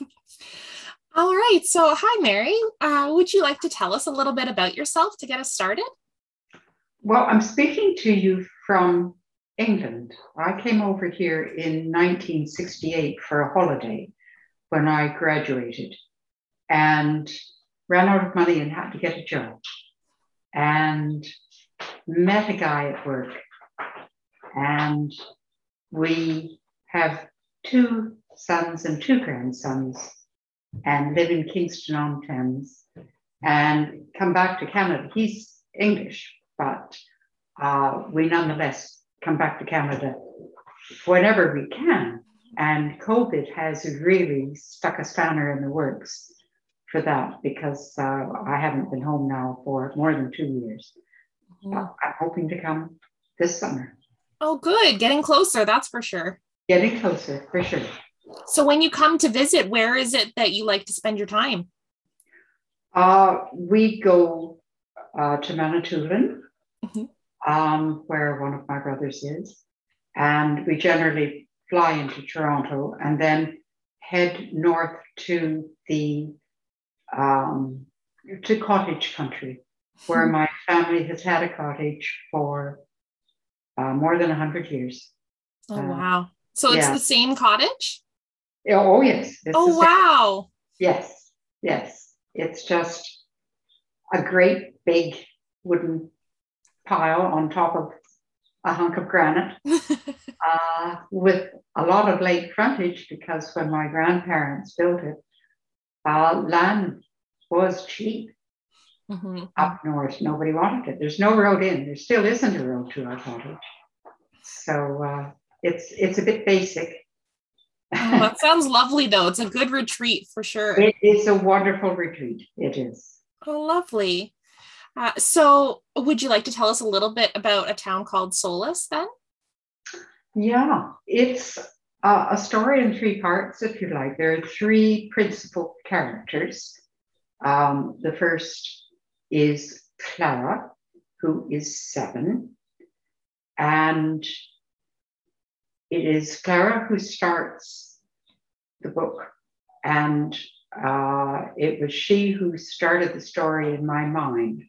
All right. So, hi, Mary. Uh, would you like to tell us a little bit about yourself to get us started? Well, I'm speaking to you from England. I came over here in 1968 for a holiday when I graduated and ran out of money and had to get a job. And met a guy at work. And we have two sons and two grandsons and live in Kingston on Thames and come back to Canada. He's English, but uh, we nonetheless come back to Canada whenever we can. And COVID has really stuck a spanner in the works for that because uh, I haven't been home now for more than two years. Mm-hmm. I'm hoping to come this summer. Oh, good. Getting closer, that's for sure. Getting closer, for sure. So, when you come to visit, where is it that you like to spend your time? Uh, we go uh, to Manitoulin, mm-hmm. um, where one of my brothers is, and we generally fly into Toronto and then head north to the um, to cottage country, where hmm. my family has had a cottage for uh, more than 100 years. Oh, uh, wow. So it's yeah. the same cottage? Oh, yes. oh, wow. Yes, yes. It's just a great big wooden pile on top of a hunk of granite uh, with a lot of lake frontage because when my grandparents built it, uh, land was cheap mm-hmm. up north. Nobody wanted it. There's no road in. There still isn't a road to our cottage. So uh, it's it's a bit basic. Oh, that sounds lovely, though. It's a good retreat for sure. It is a wonderful retreat. It is. Oh, lovely. Uh, so, would you like to tell us a little bit about a town called Solace then? Yeah, it's uh, a story in three parts, if you like. There are three principal characters. Um, the first is Clara, who is seven. And it is Clara who starts the book. And uh, it was she who started the story in my mind.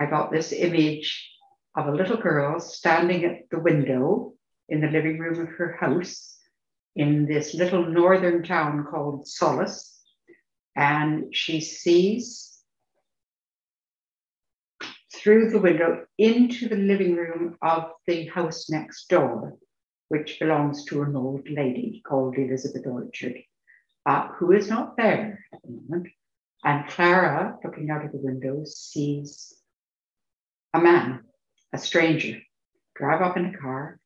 I got this image of a little girl standing at the window in the living room of her house in this little northern town called Solace. And she sees through the window into the living room of the house next door, which belongs to an old lady called Elizabeth Orchard, uh, who is not there at the moment. And Clara, looking out of the window, sees a man, a stranger, drive up in a car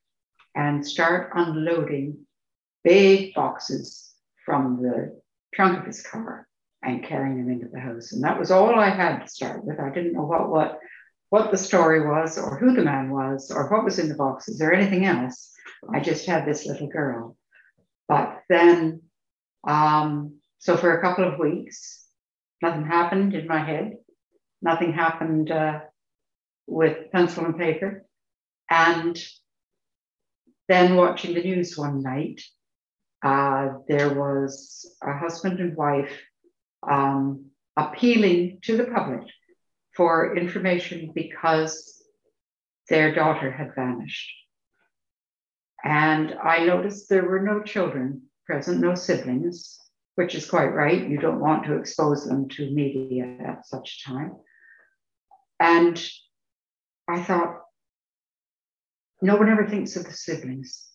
and start unloading big boxes from the trunk of his car and carrying them into the house. And that was all I had to start with. I didn't know what what what the story was or who the man was or what was in the boxes or anything else. I just had this little girl. But then, um, so for a couple of weeks, nothing happened in my head. Nothing happened uh, with pencil and paper. And then watching the news one night, uh, there was a husband and wife um, appealing to the public for information because their daughter had vanished. And I noticed there were no children present, no siblings, which is quite right. You don't want to expose them to media at such a time. And I thought, no one ever thinks of the siblings.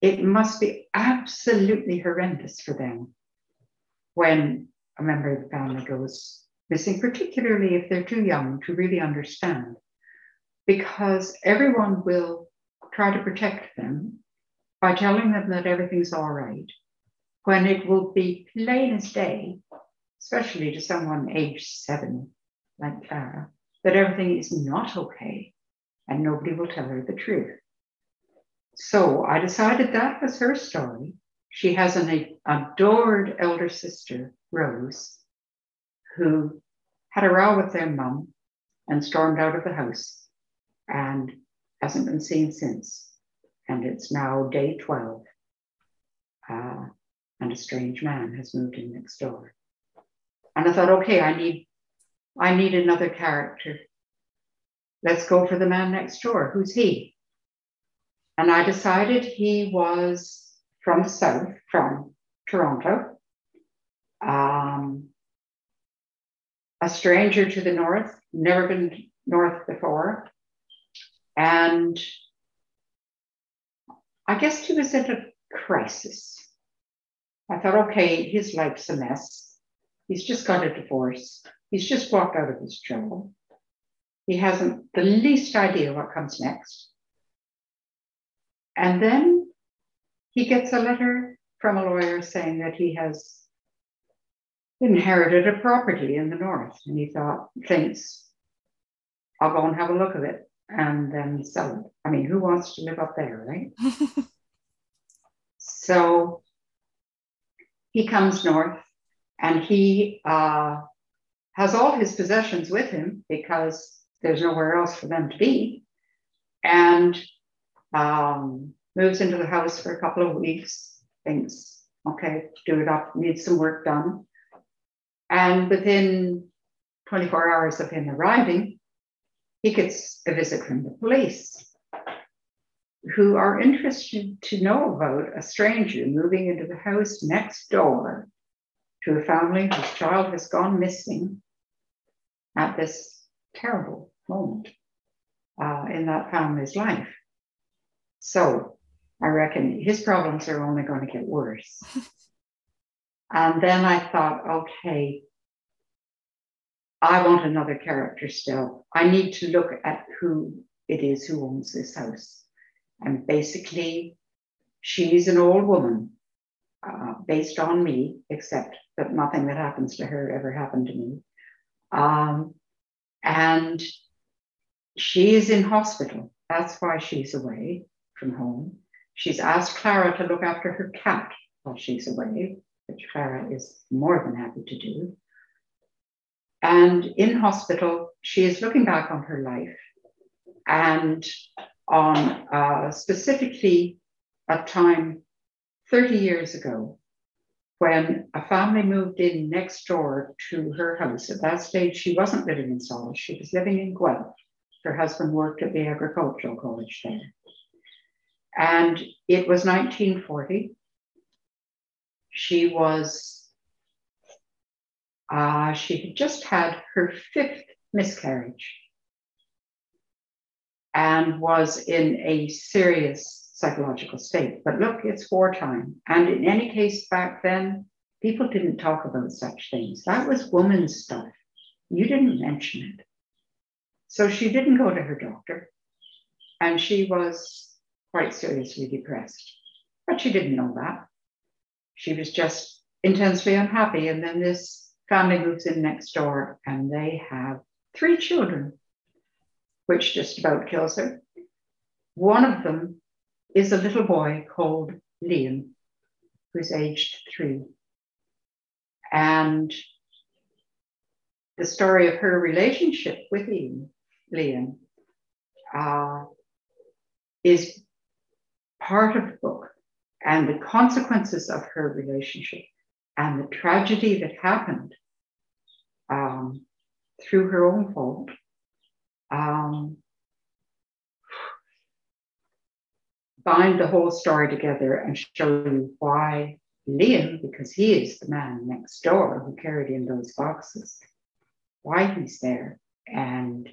It must be absolutely horrendous for them when a member of the family goes missing, particularly if they're too young to really understand, because everyone will try to protect them by telling them that everything's all right, when it will be plain as day, especially to someone aged seven like Clara, that everything is not okay and nobody will tell her the truth. So I decided that was her story. She has an adored elder sister, Rose, who had a row with their mum and stormed out of the house and hasn't been seen since. And it's now day 12. Uh, and a strange man has moved in next door. And I thought, okay, I need I need another character. Let's go for the man next door. Who's he? And I decided he was from the south, from Toronto, um, a stranger to the north, never been north before. And I guess he was in a crisis. I thought, okay, his life's a mess. He's just got a divorce. He's just walked out of his job. He hasn't the least idea what comes next. And then he gets a letter from a lawyer saying that he has inherited a property in the north. And he thought, thanks, I'll go and have a look at it and then sell it. I mean, who wants to live up there, right? so he comes north and he uh, has all his possessions with him because there's nowhere else for them to be, and um, moves into the house for a couple of weeks, thinks, okay, do it up, needs some work done. And within 24 hours of him arriving, he gets a visit from the police who are interested to know about a stranger moving into the house next door to a family whose child has gone missing at this terrible moment uh, in that family's life. So I reckon his problems are only going to get worse. and then I thought, okay, I want another character still. I need to look at who it is who owns this house. And basically, she's an old woman uh, based on me, except that nothing that happens to her ever happened to me. Um, and she is in hospital. That's why she's away from home. She's asked Clara to look after her cat while she's away, which Clara is more than happy to do. And in hospital, she is looking back on her life and on uh, specifically a time 30 years ago when a family moved in next door to her house. At that stage, she wasn't living in Solace, she was living in Guelph. Her husband worked at the agricultural college there. And it was 1940. She was, uh, she had just had her fifth miscarriage and was in a serious psychological state. But look, it's wartime. And in any case, back then, people didn't talk about such things. That was woman's stuff. You didn't mention it. So she didn't go to her doctor. And she was quite seriously depressed. But she didn't know that. She was just intensely unhappy. And then this family moves in next door and they have three children, which just about kills her. One of them is a little boy called Liam, who's aged three. And the story of her relationship with Liam, Liam uh, is part of the book and the consequences of her relationship and the tragedy that happened um, through her own fault um, bind the whole story together and show you why Liam, because he is the man next door who carried in those boxes, why he's there and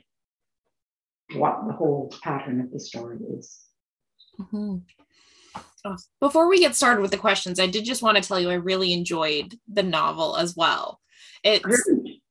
what the whole pattern of the story is. Mm-hmm. Before we get started with the questions, I did just want to tell you I really enjoyed the novel as well. It's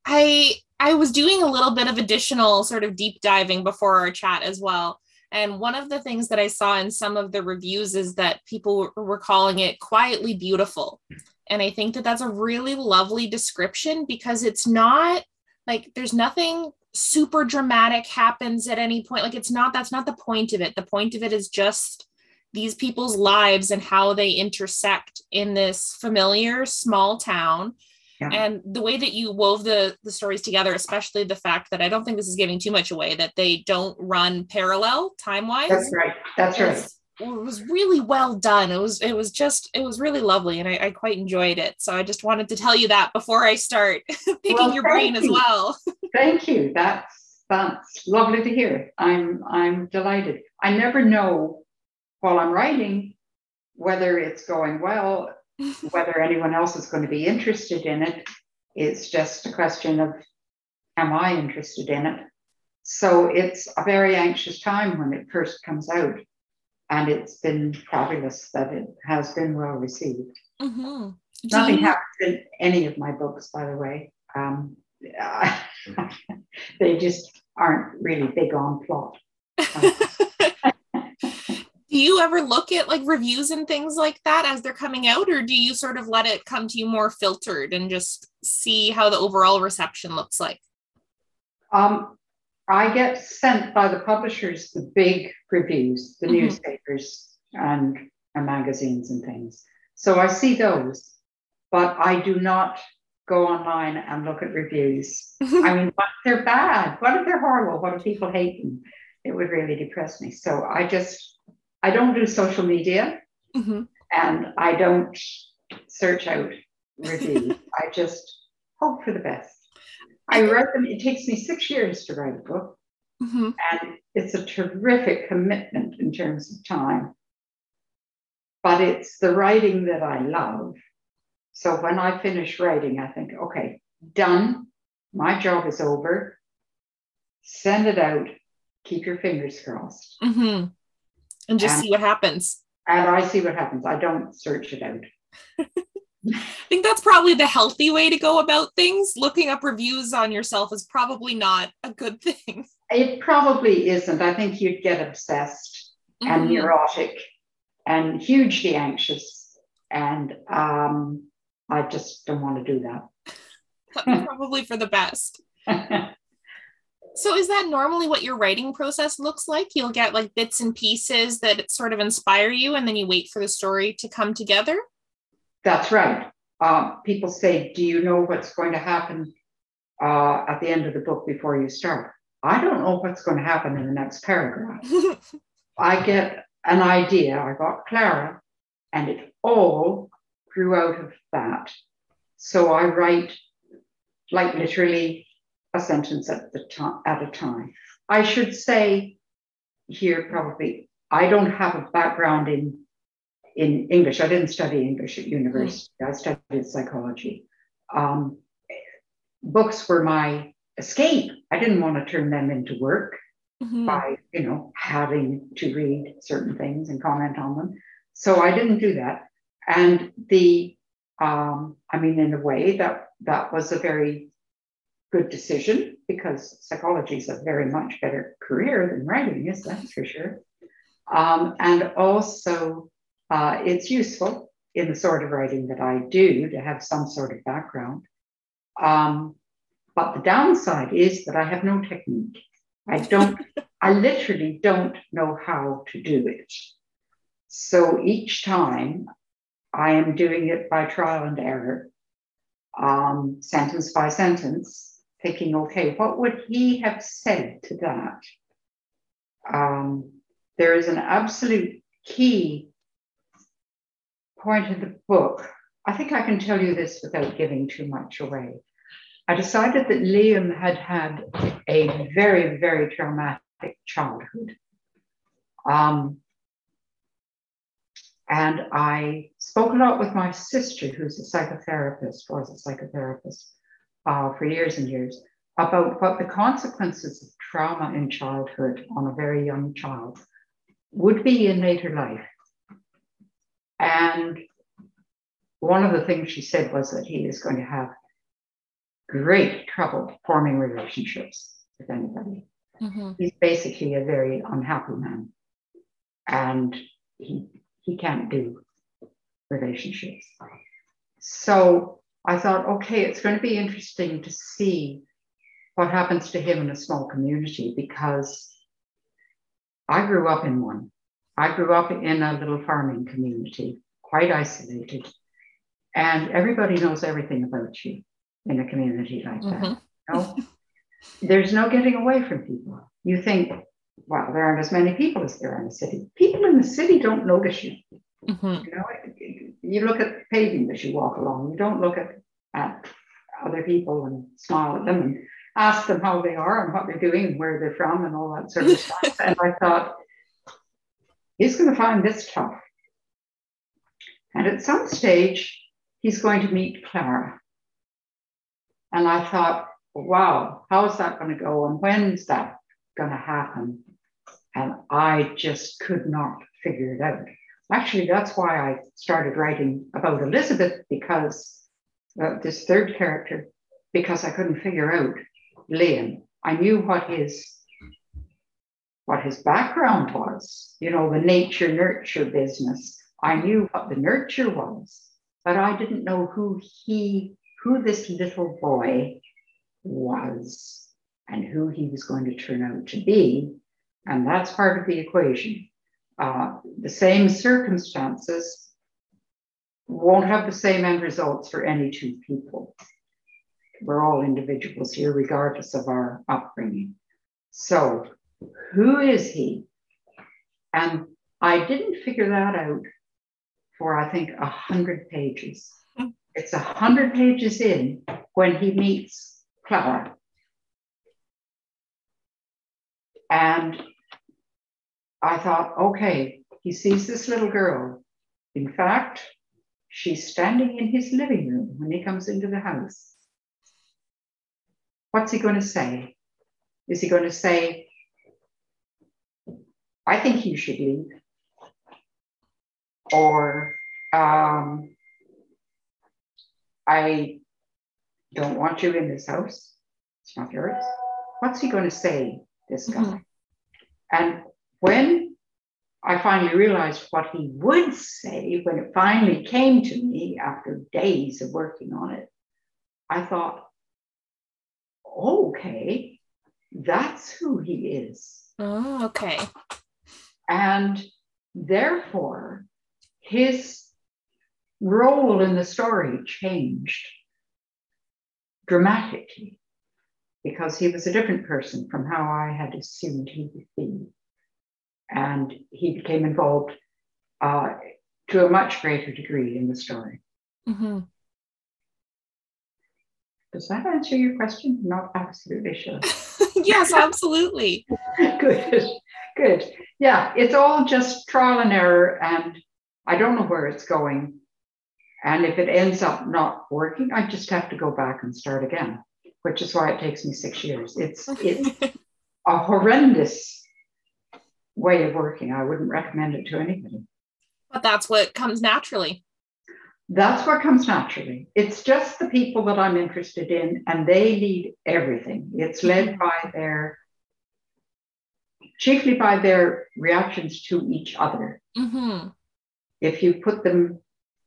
I I was doing a little bit of additional sort of deep diving before our chat as well. And one of the things that I saw in some of the reviews is that people were calling it quietly beautiful. And I think that that's a really lovely description because it's not like there's nothing super dramatic happens at any point. Like it's not, that's not the point of it. The point of it is just these people's lives and how they intersect in this familiar small town yeah. and the way that you wove the the stories together especially the fact that i don't think this is giving too much away that they don't run parallel time wise that's right that's right It was really well done. It was it was just it was really lovely, and I, I quite enjoyed it. So I just wanted to tell you that before I start picking well, your brain you. as well. thank you. That's that's lovely to hear. I'm I'm delighted. I never know while I'm writing whether it's going well, whether anyone else is going to be interested in it. It's just a question of am I interested in it? So it's a very anxious time when it first comes out and it's been fabulous that it has been well received. Mm-hmm. Nothing you... happens in any of my books, by the way. Um, they just aren't really big on plot. do you ever look at like reviews and things like that as they're coming out, or do you sort of let it come to you more filtered and just see how the overall reception looks like? Um, I get sent by the publishers the big reviews, the mm-hmm. newspapers and, and magazines and things. So I see those, but I do not go online and look at reviews. I mean, what if they're bad? What if they're horrible? What if people hate them? It would really depress me. So I just, I don't do social media mm-hmm. and I don't search out reviews. I just hope for the best. I write them, it takes me six years to write a book. Mm-hmm. And it's a terrific commitment in terms of time. But it's the writing that I love. So when I finish writing, I think, okay, done. My job is over. Send it out. Keep your fingers crossed. Mm-hmm. And just and, see what happens. And I see what happens. I don't search it out. I think that's probably the healthy way to go about things. Looking up reviews on yourself is probably not a good thing. It probably isn't. I think you'd get obsessed mm-hmm. and neurotic and hugely anxious. And um, I just don't want to do that. probably for the best. so is that normally what your writing process looks like? You'll get like bits and pieces that sort of inspire you and then you wait for the story to come together? That's right. Uh, people say, Do you know what's going to happen uh, at the end of the book before you start? I don't know what's going to happen in the next paragraph. I get an idea. I got Clara, and it all grew out of that. So I write like literally a sentence at the time at a time. I should say here probably I don't have a background in in English. I didn't study English at university. Mm. I studied psychology. Um, books were my escape. I didn't want to turn them into work mm-hmm. by, you know, having to read certain things and comment on them. So I didn't do that. And the, um, I mean, in a way, that that was a very good decision because psychology is a very much better career than writing is, that's for sure. Um, and also, uh, it's useful in the sort of writing that I do to have some sort of background. Um, but the downside is that I have no technique. I don't, I literally don't know how to do it. So each time I am doing it by trial and error, um, sentence by sentence, thinking, okay, what would he have said to that? Um, there is an absolute key point in the book, I think I can tell you this without giving too much away. I decided that Liam had had a very, very traumatic childhood. Um, and I spoke a lot with my sister, who's a psychotherapist, was a psychotherapist uh, for years and years, about what the consequences of trauma in childhood on a very young child would be in later life. And one of the things she said was that he is going to have great trouble forming relationships with anybody. Mm-hmm. He's basically a very unhappy man. And he he can't do relationships. So I thought, okay, it's going to be interesting to see what happens to him in a small community because I grew up in one. I grew up in a little farming community, quite isolated, and everybody knows everything about you in a community like mm-hmm. that. You know? There's no getting away from people. You think, well, there aren't as many people as there are in the city. People in the city don't notice you. Mhm. You know, you look at paving as you walk along. You don't look at, at other people and smile at them and ask them how they are and what they're doing and where they're from and all that sort of stuff. And I thought, he's going to find this tough. And at some stage, he's going to meet Clara. And I thought, wow, how's that going to go? And when's that going to happen? And I just could not figure it out. Actually, that's why I started writing about Elizabeth because uh, this third character, because I couldn't figure out Liam. I knew what his what his background was, you know, the nature nurture business. I knew what the nurture was, but I didn't know who he, who this little boy was and who he was going to turn out to be. And that's part of the equation. Uh, the same circumstances won't have the same end results for any two people. We're all individuals here, regardless of our upbringing. So, who is he? And I didn't figure that out for, I think, a hundred pages. It's a hundred pages in when he meets Clara. And I thought, okay, he sees this little girl. In fact, she's standing in his living room when he comes into the house. What's he going to say? Is he going to say, I think you should leave? Or, um, I don't want you in this house. It's not yours. What's he going to say, this guy? Mhm. And when I finally realized what he would say, when it finally came to me after days of working on it, I thought, okay, that's who he is. Oh, okay. And therefore, his role in the story changed dramatically because he was a different person from how I had assumed he would be. And he became involved uh, to a much greater degree in the story. hmm Does that answer your question? Not absolutely sure. yes, absolutely. good, good. Yeah, it's all just trial and error, and I don't know where it's going. And if it ends up not working, I just have to go back and start again, which is why it takes me six years. It's it's a horrendous way of working. I wouldn't recommend it to anybody. but that's what comes naturally. That's what comes naturally. It's just the people that I'm interested in, and they lead everything. It's led by their, chiefly by their reactions to each other. hmm If you put them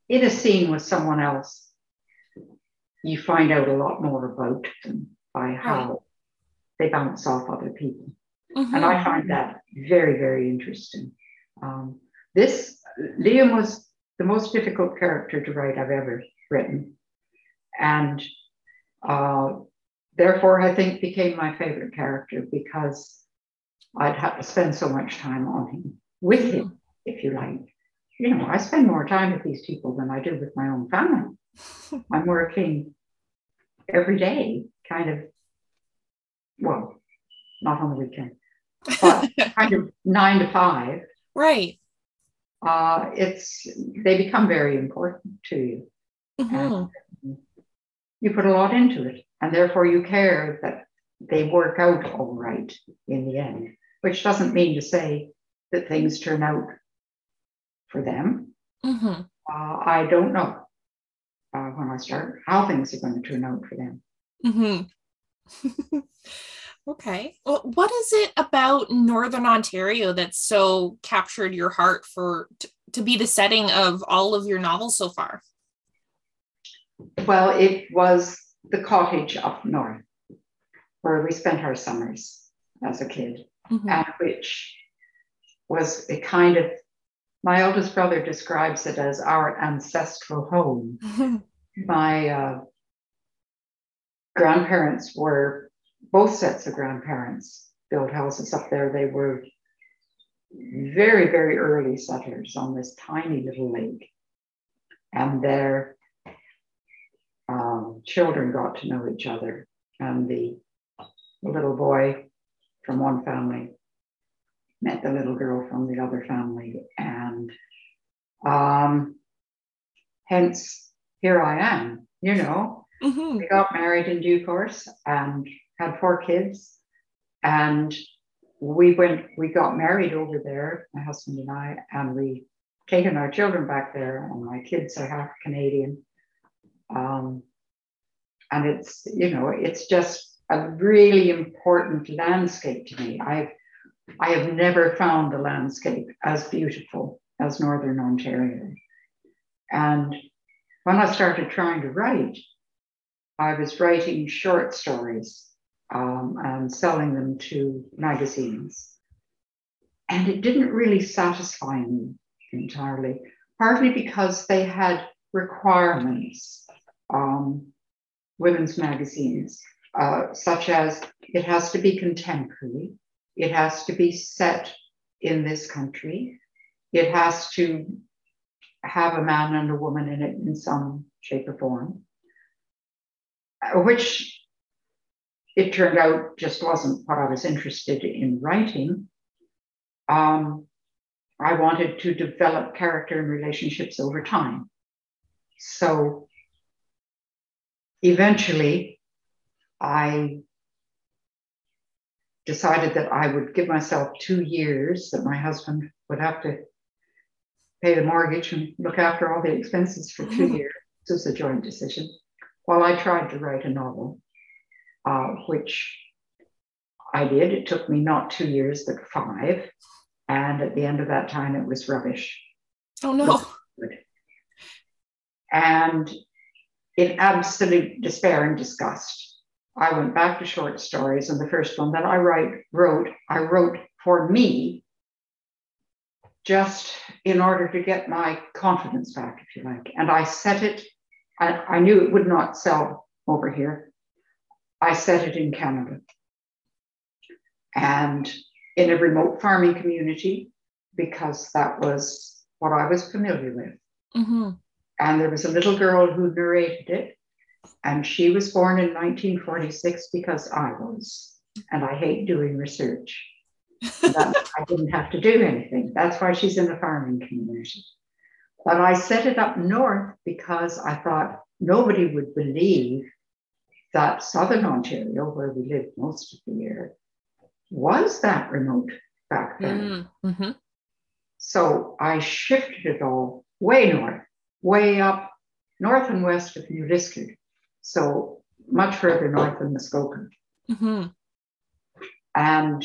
in a scene with someone else, you find out a lot more about them by how they bounce off other people. And I find that very, very interesting. Um, this, Liam was the most difficult character to write I've ever written. And uh, therefore, I think became my favorite character because I'd have to spend so much time on him, with him, if you like. You know, I spend more time with these people than I do with my own family. I'm working every day, kind of, well, not on the weekend, but kind of nine to five. right. Uh, it's they become very important to you. Mhm. You put a lot into it, and therefore you care that they work out all right in the end. Which doesn't mean to say that things turn out for them. Mhm. Uh, I don't know uh, when I start how things are going to turn out for them. Mhm. okay. Well, what is it about Northern Ontario that so captured your heart for t- to be the setting of all of your novels so far? Well, it was the cottage up north where we spent our summers as a kid, Mhm. and which was a kind of my oldest brother describes it as our ancestral home. My uh, grandparents were both sets of grandparents built houses up there. They were very, very early settlers on this tiny little lake. And their um, children got to know each other. And the, little boy from one family met the little girl from the other family. And um, hence, here I am, you know. Mm-hmm. We got married in due course and had four kids. And we went, we got married over there, my husband and I, and we taken our children back there, and my kids are half Canadian. Um, and it's, you know, it's just a really important landscape to me. I've I have never found a landscape as beautiful as Northern Ontario. And when I started trying to write, I was writing short stories um, and selling them to magazines. And it didn't really satisfy me entirely, partly because they had requirements, um, women's magazines, uh, such as it has to be contemporary, it has to be set in this country, it has to have a man and a woman in it in some shape or form, which it turned out just wasn't what I was interested in writing. Um, I wanted to develop character and relationships over time. So eventually, I decided that I would give myself two years, that my husband would have to pay the mortgage and look after all the expenses for 2 mm-hmm. years. This was a joint decision, while I tried to write a novel uh, which I did. It took me not two years, but five. And at the end of that time, it was rubbish. Oh, no. And in absolute despair and disgust, I went back to short stories. And the first one that I write, wrote, I wrote for me just in order to get my confidence back, if you like. And I set it, I, I knew it would not sell over here. I set it in Canada. And in a remote farming community, because that was what I was familiar with. Mm-hmm. And there was a little girl who narrated it, and she was born in 1946 because I was. And I hate doing research. that, I didn't have to do anything. That's why she's in the farming community. But I set it up north because I thought nobody would believe that southern Ontario, where we lived most of the year, was that remote back then. Mm, mm-hmm. So I shifted it all way north, way up north and west of New Liskeard. So much further north than Muskoka. Mm-hmm. And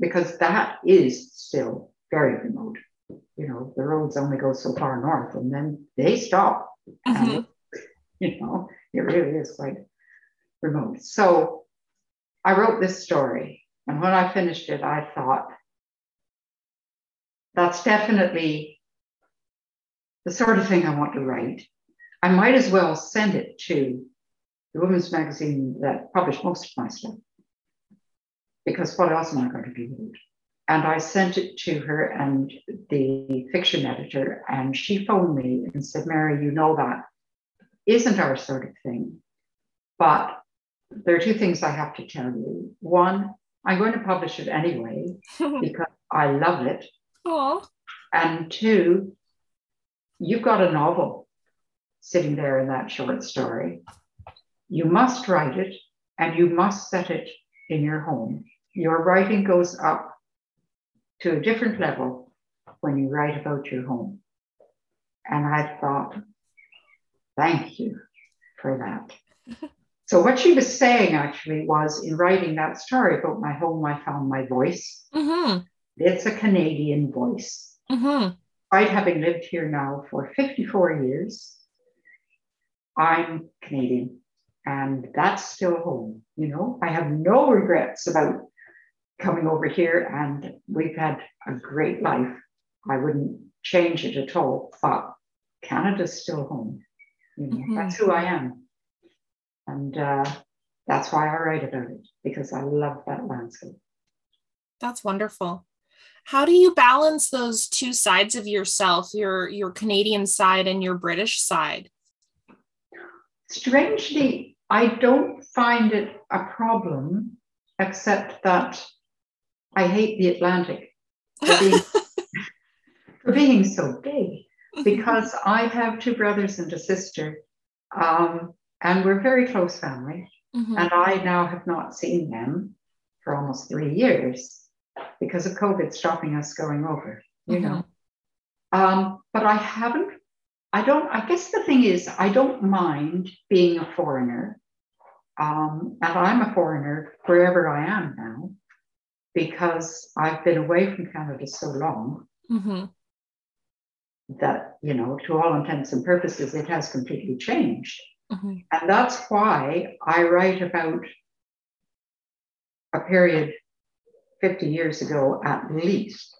because that is still very remote. You know, the roads only go so far north and then they stop. Mm-hmm. And, you know, it really is quite remote. So I wrote this story. And when I finished it, I thought, that's definitely the sort of thing I want to write. I might as well send it to the women's magazine that published most of my stuff. Because what else am I going to do with it? And I sent it to her and the fiction editor, and she phoned me and said, Mary, you know that isn't our sort of thing. But there are two things I have to tell you. One, I'm going to publish it anyway because I love it. Aww. And two, you've got a novel sitting there in that short story. You must write it and you must set it in your home. Your writing goes up to a different level when you write about your home. And I thought, Thank you for that. so, what she was saying actually was in writing that story about my home, I found my voice. Mm-hmm. It's a Canadian voice. Mm-hmm. Despite having lived here now for 54 years, I'm Canadian and that's still home. You know, I have no regrets about coming over here and we've had a great life. I wouldn't change it at all, but Canada's still home. Mm-hmm. That's who I am. And uh, that's why I write about it because I love that landscape. That's wonderful. How do you balance those two sides of yourself, your your Canadian side and your British side? Strangely, I don't find it a problem, except that I hate the Atlantic for being, for being so big because I have two brothers and a sister, um, and we're very close family. Mm-hmm. And I now have not seen them for almost three years because of COVID stopping us going over, you mm-hmm. know. Um, but I haven't, I don't, I guess the thing is, I don't mind being a foreigner. Um, and I'm a foreigner wherever I am now because I've been away from Canada so long mm-hmm. That, you know, to all intents and purposes, it has completely changed. Mm-hmm. And that's why I write about a period 50 years ago at least,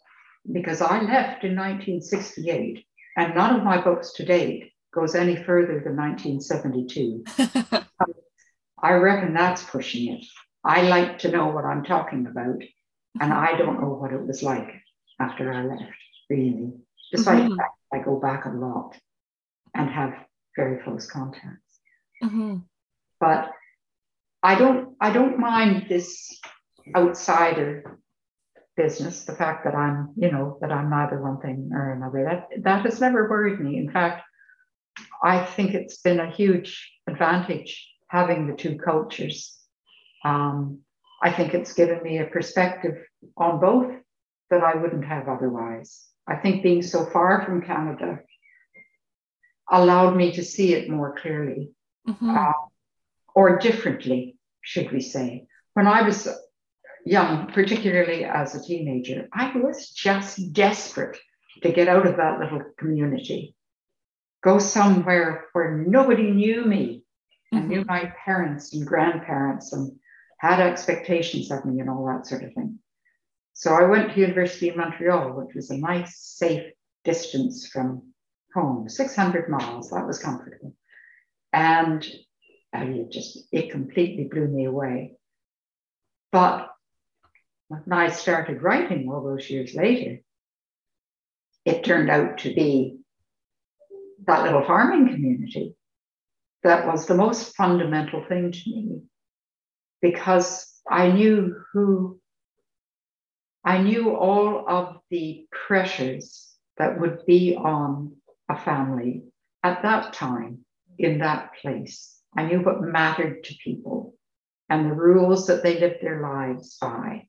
because I left in 1968, and none of my books to date goes any further than 1972. I reckon that's pushing it. I like to know what I'm talking about, and I don't know what it was like after I left, really, despite mm-hmm. the fact I go back a lot and have very close contacts. Mm-hmm. But I don't I don't mind this outsider business, the fact that I'm, you know, that I'm neither one thing or another. That that has never worried me. In fact, I think it's been a huge advantage having the two cultures. Um, I think it's given me a perspective on both that I wouldn't have otherwise. I think being so far from Canada allowed me to see it more clearly mm-hmm. uh, or differently, should we say. When I was young, particularly as a teenager, I was just desperate to get out of that little community, go somewhere where nobody knew me and mm-hmm. knew my parents and grandparents and had expectations of me and all that sort of thing. So I went to University of Montreal, which was a nice, safe distance from home, 600 miles. That was comfortable. And I it just, it completely blew me away. But when I started writing all those years later, it turned out to be that little farming community that was the most fundamental thing to me because I knew who, I knew all of the pressures that would be on a family at that time in that place. I knew what mattered to people and the rules that they lived their lives by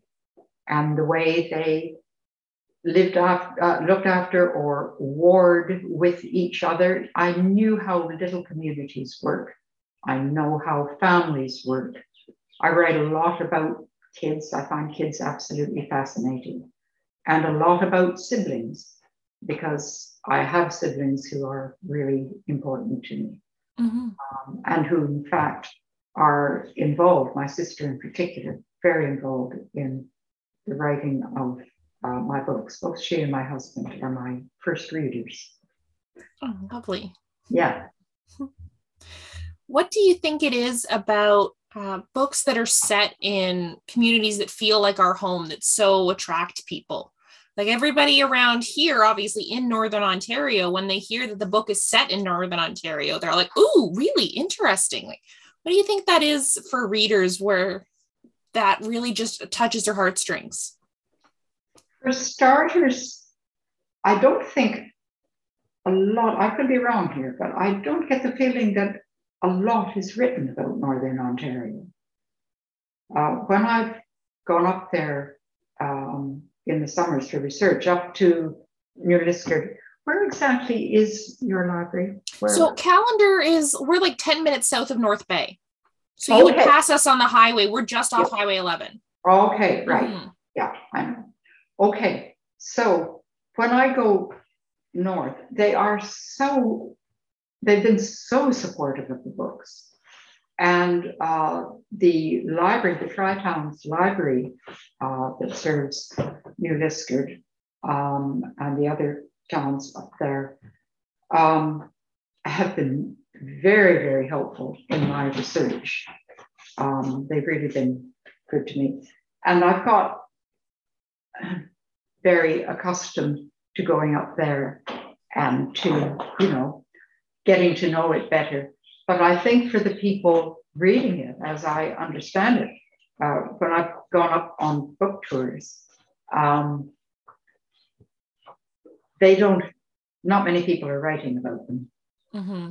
and the way they lived after, uh, looked after or warred with each other. I knew how little communities work. I know how families work. I write a lot about kids. I find kids absolutely fascinating, and a lot about siblings because I have siblings who are really important to me mm-hmm. um, and who, in fact, are involved, my sister in particular, very involved in the writing of uh, my books. Both she and my husband are my first readers. Oh, lovely. Yeah. What do you think it is about uh, books that are set in communities that feel like our home that so attract people? Like everybody around here, obviously in Northern Ontario, when they hear that the book is set in Northern Ontario, they're like, "Ooh, really interesting!" Like, what do you think that is for readers where that really just touches their heartstrings? For starters, I don't think a lot. I could be wrong here, but I don't get the feeling that a lot is written about Northern Ontario. Uh, when I've gone up there um, in the summers for research up to New Liskeard. Where exactly is your library? Where? So Callander is we're like 10 minutes south of North Bay. So you would pass us on the highway. We're just off. Highway 11. Okay, right. Mm-hmm. Yeah, I know. Okay. So when I go north, they are so they've been so supportive of the books. And uh, the library, the Tri Towns Library uh, that serves New Liskeard um, and the other towns up there, um, have been very, very helpful in my research. Um, they've really been good to me. And I've got very accustomed to going up there and to, you know, getting to know it better. But I think for the people reading it, as I understand it, uh, when I've gone up on book tours, um, they don't, not many people are writing about them. Mm-hmm.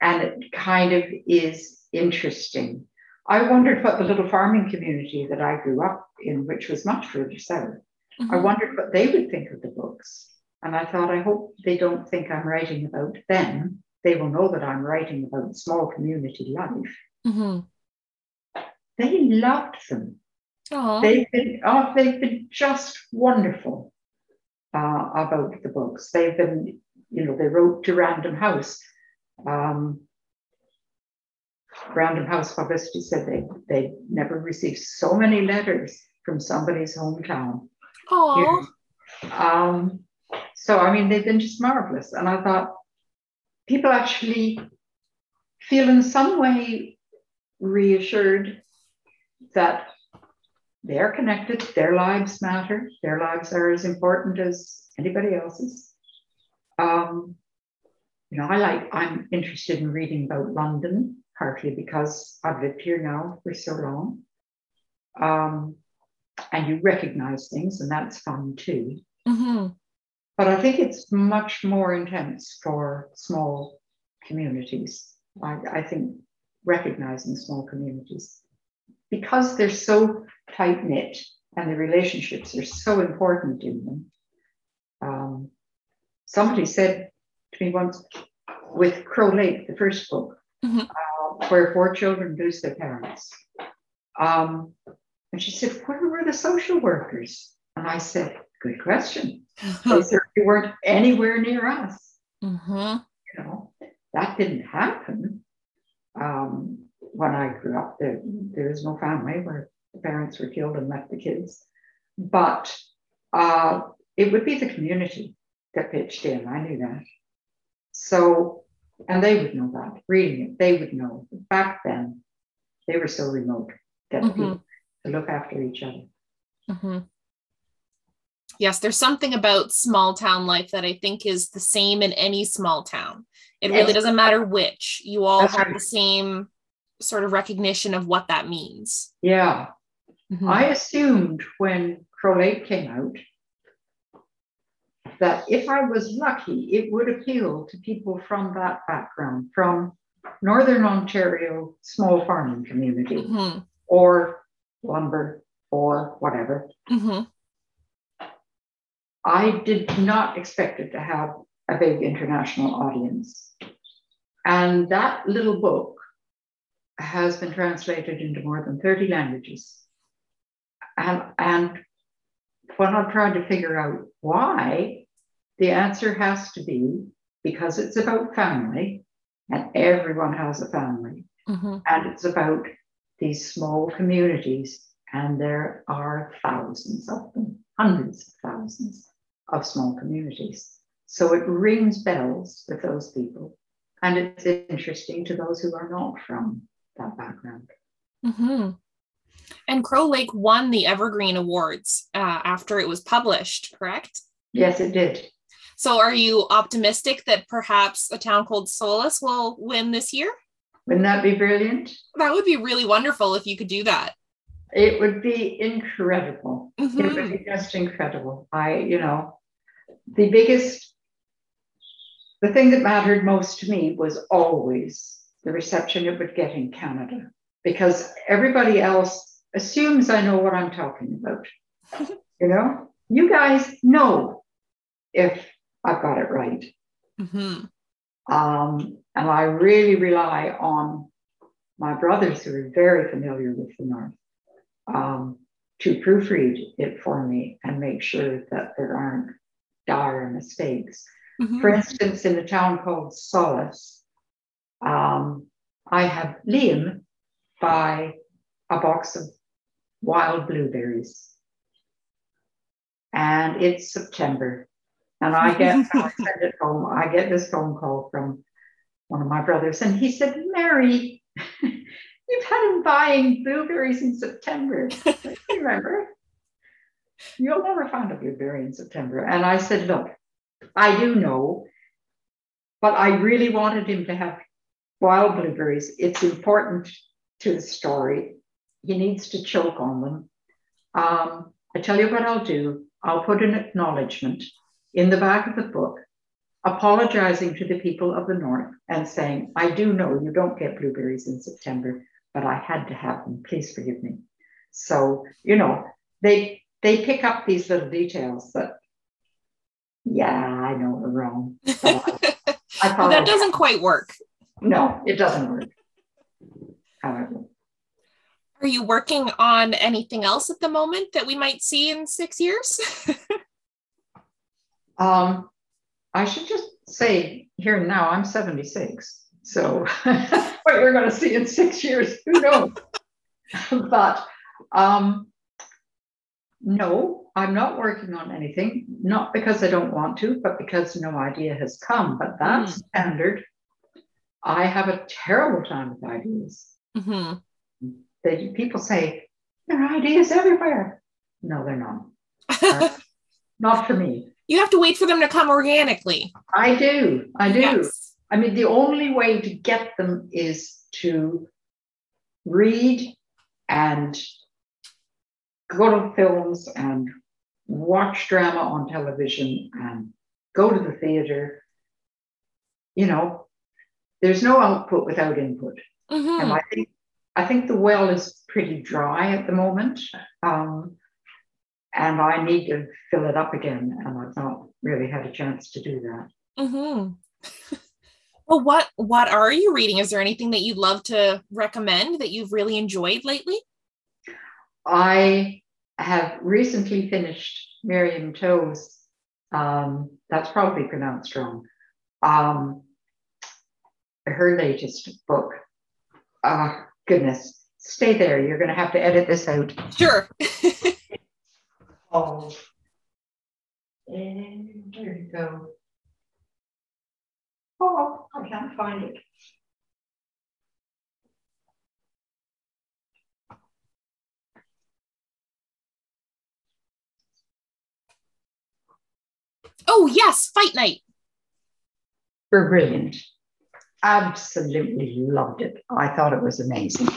And it kind of is interesting. I wondered what the little farming community that I grew up in, which was much further south, mm-hmm. I wondered what they would think of the books. And I thought, I hope they don't think I'm writing about them. They will know that I'm writing about small community life. Mm-hmm. They loved them. Aww. They've been, oh, they've been just wonderful uh, about the books. They've been, you know, they wrote to Random House. Um, Random House Publicity said they they never received so many letters from somebody's hometown. Oh. Um, so I mean, they've been just marvelous, and I thought people actually feel in some way reassured that they're connected, their lives matter, their lives are as important as anybody else's. Um, you know, I like, I'm interested in reading about London, partly because I've lived here now for so long. Um, and you recognize things, and that's fun too. Mm-hmm. But I think it's much more intense for small communities. I, I think recognizing small communities because they're so tight knit and the relationships are so important in them. Um, somebody said to me once with Crow Lake, the first book, mm-hmm. uh, where four children lose their parents. Um, and she said, Where were the social workers? And I said, Good question. They certainly weren't anywhere near us. Mm-hmm. You know, that didn't happen. Um, when I grew up, there, there was no family where the parents were killed and left the kids. But uh, it would be the community that pitched in. I knew that. So, and they would know that. Reading it, they would know. Back then, they were so remote that mm-hmm. to look after each other. Mm-hmm. Yes, there's something about small town life that I think is the same in any small town. It really doesn't matter which. You all That's have right. the same sort of recognition of what that means. Yeah. Mm-hmm. I assumed when Crow Lake came out that if I was lucky, it would appeal to people from that background, from Northern Ontario small farming community mm-hmm. or lumber or whatever. Mm-hmm. I did not expect it to have a big international audience. And that little book has been translated into more than 30 languages. And, and when I'm trying to figure out why, the answer has to be because it's about family and everyone has a family. Mm-hmm. And it's about these small communities, and there are thousands of them, hundreds of thousands of small communities. So it rings bells with those people. And it's interesting to those who are not from that background. Mm-hmm. And Crow Lake won the Evergreen Awards uh, after it was published, correct? Yes, it did. So, are you optimistic that perhaps a town called Solace will win this year? Wouldn't that be brilliant? That would be really wonderful if you could do that. It would be incredible. Mm-hmm. It would be just incredible. I, you know, the biggest, the thing that mattered most to me was always the reception it would get in Canada because everybody else assumes I know what I'm talking about. you know, you guys know if I've got it right. Mm-hmm. Um, and I really rely on my brothers who are very familiar with the North um, to proofread it for me and make sure that there aren't dire mistakes. Mm-hmm. For instance, in a town called Solace, um, I have Liam buy a box of wild blueberries. And it's September. And I get, I send it home, I get this phone call from one of my brothers. And he said, Mary, You've had him buying blueberries in September. remember? You'll never find a blueberry in September. And I said, Look, I do know, but I really wanted him to have wild blueberries. It's important to the story. He needs to choke on them. Um, I tell you what I'll do. I'll put an acknowledgement in the back of the book, apologizing to the people of the North and saying, I do know you don't get blueberries in September, but I had to have them. Please forgive me. So, you know, they they pick up these little details that, yeah, I know we're wrong. I, I that doesn't quite work. No, it doesn't work. However. Are you working on anything else at the moment that we might see in six years? um, I should just say here and now, I'm 76. So what we're going to see in six years, who knows? but um, no, I'm not working on anything, not because I don't want to, but because no idea has come. But that's mm. standard. I have a terrible time with ideas. Mm-hmm. They, people say, there are ideas everywhere. No, they're not. not for me. You have to wait for them to come organically. I do. I do. Yes. I mean, the only way to get them is to read and go to films and watch drama on television and go to the theater. You know, there's no output without input. Mm-hmm. And I think I think the well is pretty dry at the moment. Um, and I need to fill it up again. And I've not really had a chance to do that. Mm-hmm. well, what what are you reading? Is there anything that you'd love to recommend that you've really enjoyed lately? I have recently finished Miriam Toews. Um, that's probably pronounced wrong. Um, her latest book. Uh, goodness, stay there. You're going to have to edit this out. Sure. oh, and there you go. Oh, I can't find it. Oh, yes, Fight Night. We're brilliant absolutely loved it. I thought it was amazing.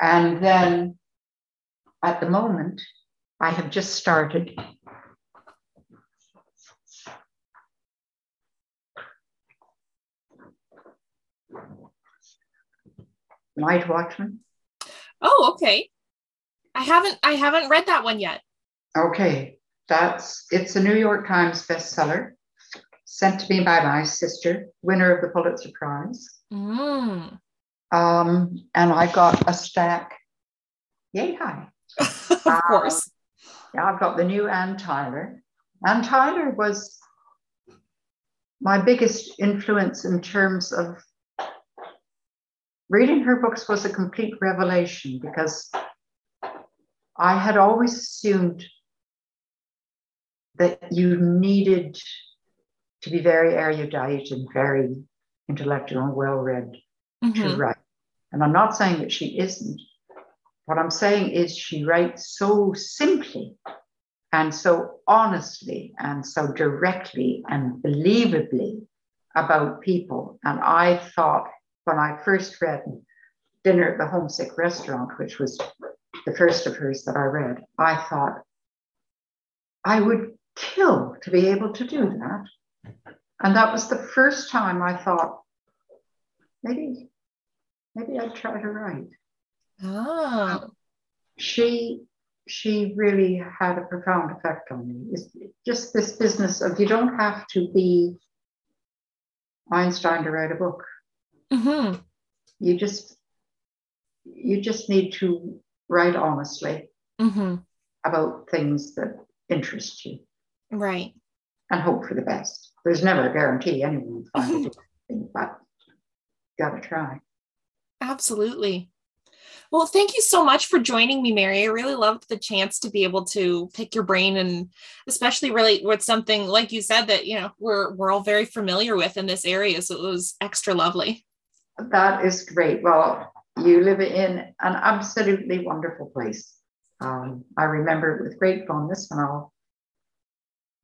And then at the moment, I have just started Night Watchman. Oh, okay. I haven't I haven't read that one yet. Okay. That's it's a New York Times bestseller sent to me by my sister, winner of the Pulitzer Prize. Mm. Um, and I got a stack. Yay, hi. of course. Yeah, I've got the new Anne Tyler. Anne Tyler was my biggest influence in terms of reading her books was a complete revelation because I had always assumed that you needed to be very erudite and very intellectual and well read mm-hmm. to write. And I'm not saying that she isn't. What I'm saying is she writes so simply and so honestly and so directly and believably about people. And I thought when I first read Dinner at the Homesick Restaurant, which was the first of hers that I read, I thought I would kill to be able to do that. And that was the first time I thought, maybe, maybe I'd try to write. Ah. She she really had a profound effect on me. It's just this business of you don't have to be Einstein to write a book. Mm-hmm. You just you just need to write honestly mm-hmm. about things that interest you. Right and hope for the best. There's never a guarantee anyone will find anything, but gotta try. Absolutely. Well, thank you so much for joining me, Mary. I really loved the chance to be able to pick your brain and especially relate with something like you said that you know we're we're all very familiar with in this area. So it was extra lovely. That is great. Well, you live in an absolutely wonderful place. Um, I remember it with great fondness, and I'll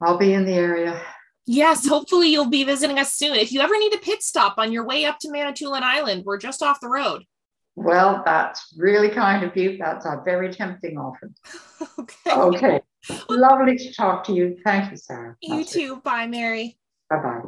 I'll be in the area. Yes, hopefully you'll be visiting us soon. If you ever need a pit stop on your way up to Manitoulin Island, we're just off the road. Well, that's really kind of you. That's a very tempting offer. okay. Okay. Lovely to talk to you. Thank you, Sarah. You That's too. Bye, Mary. Bye bye.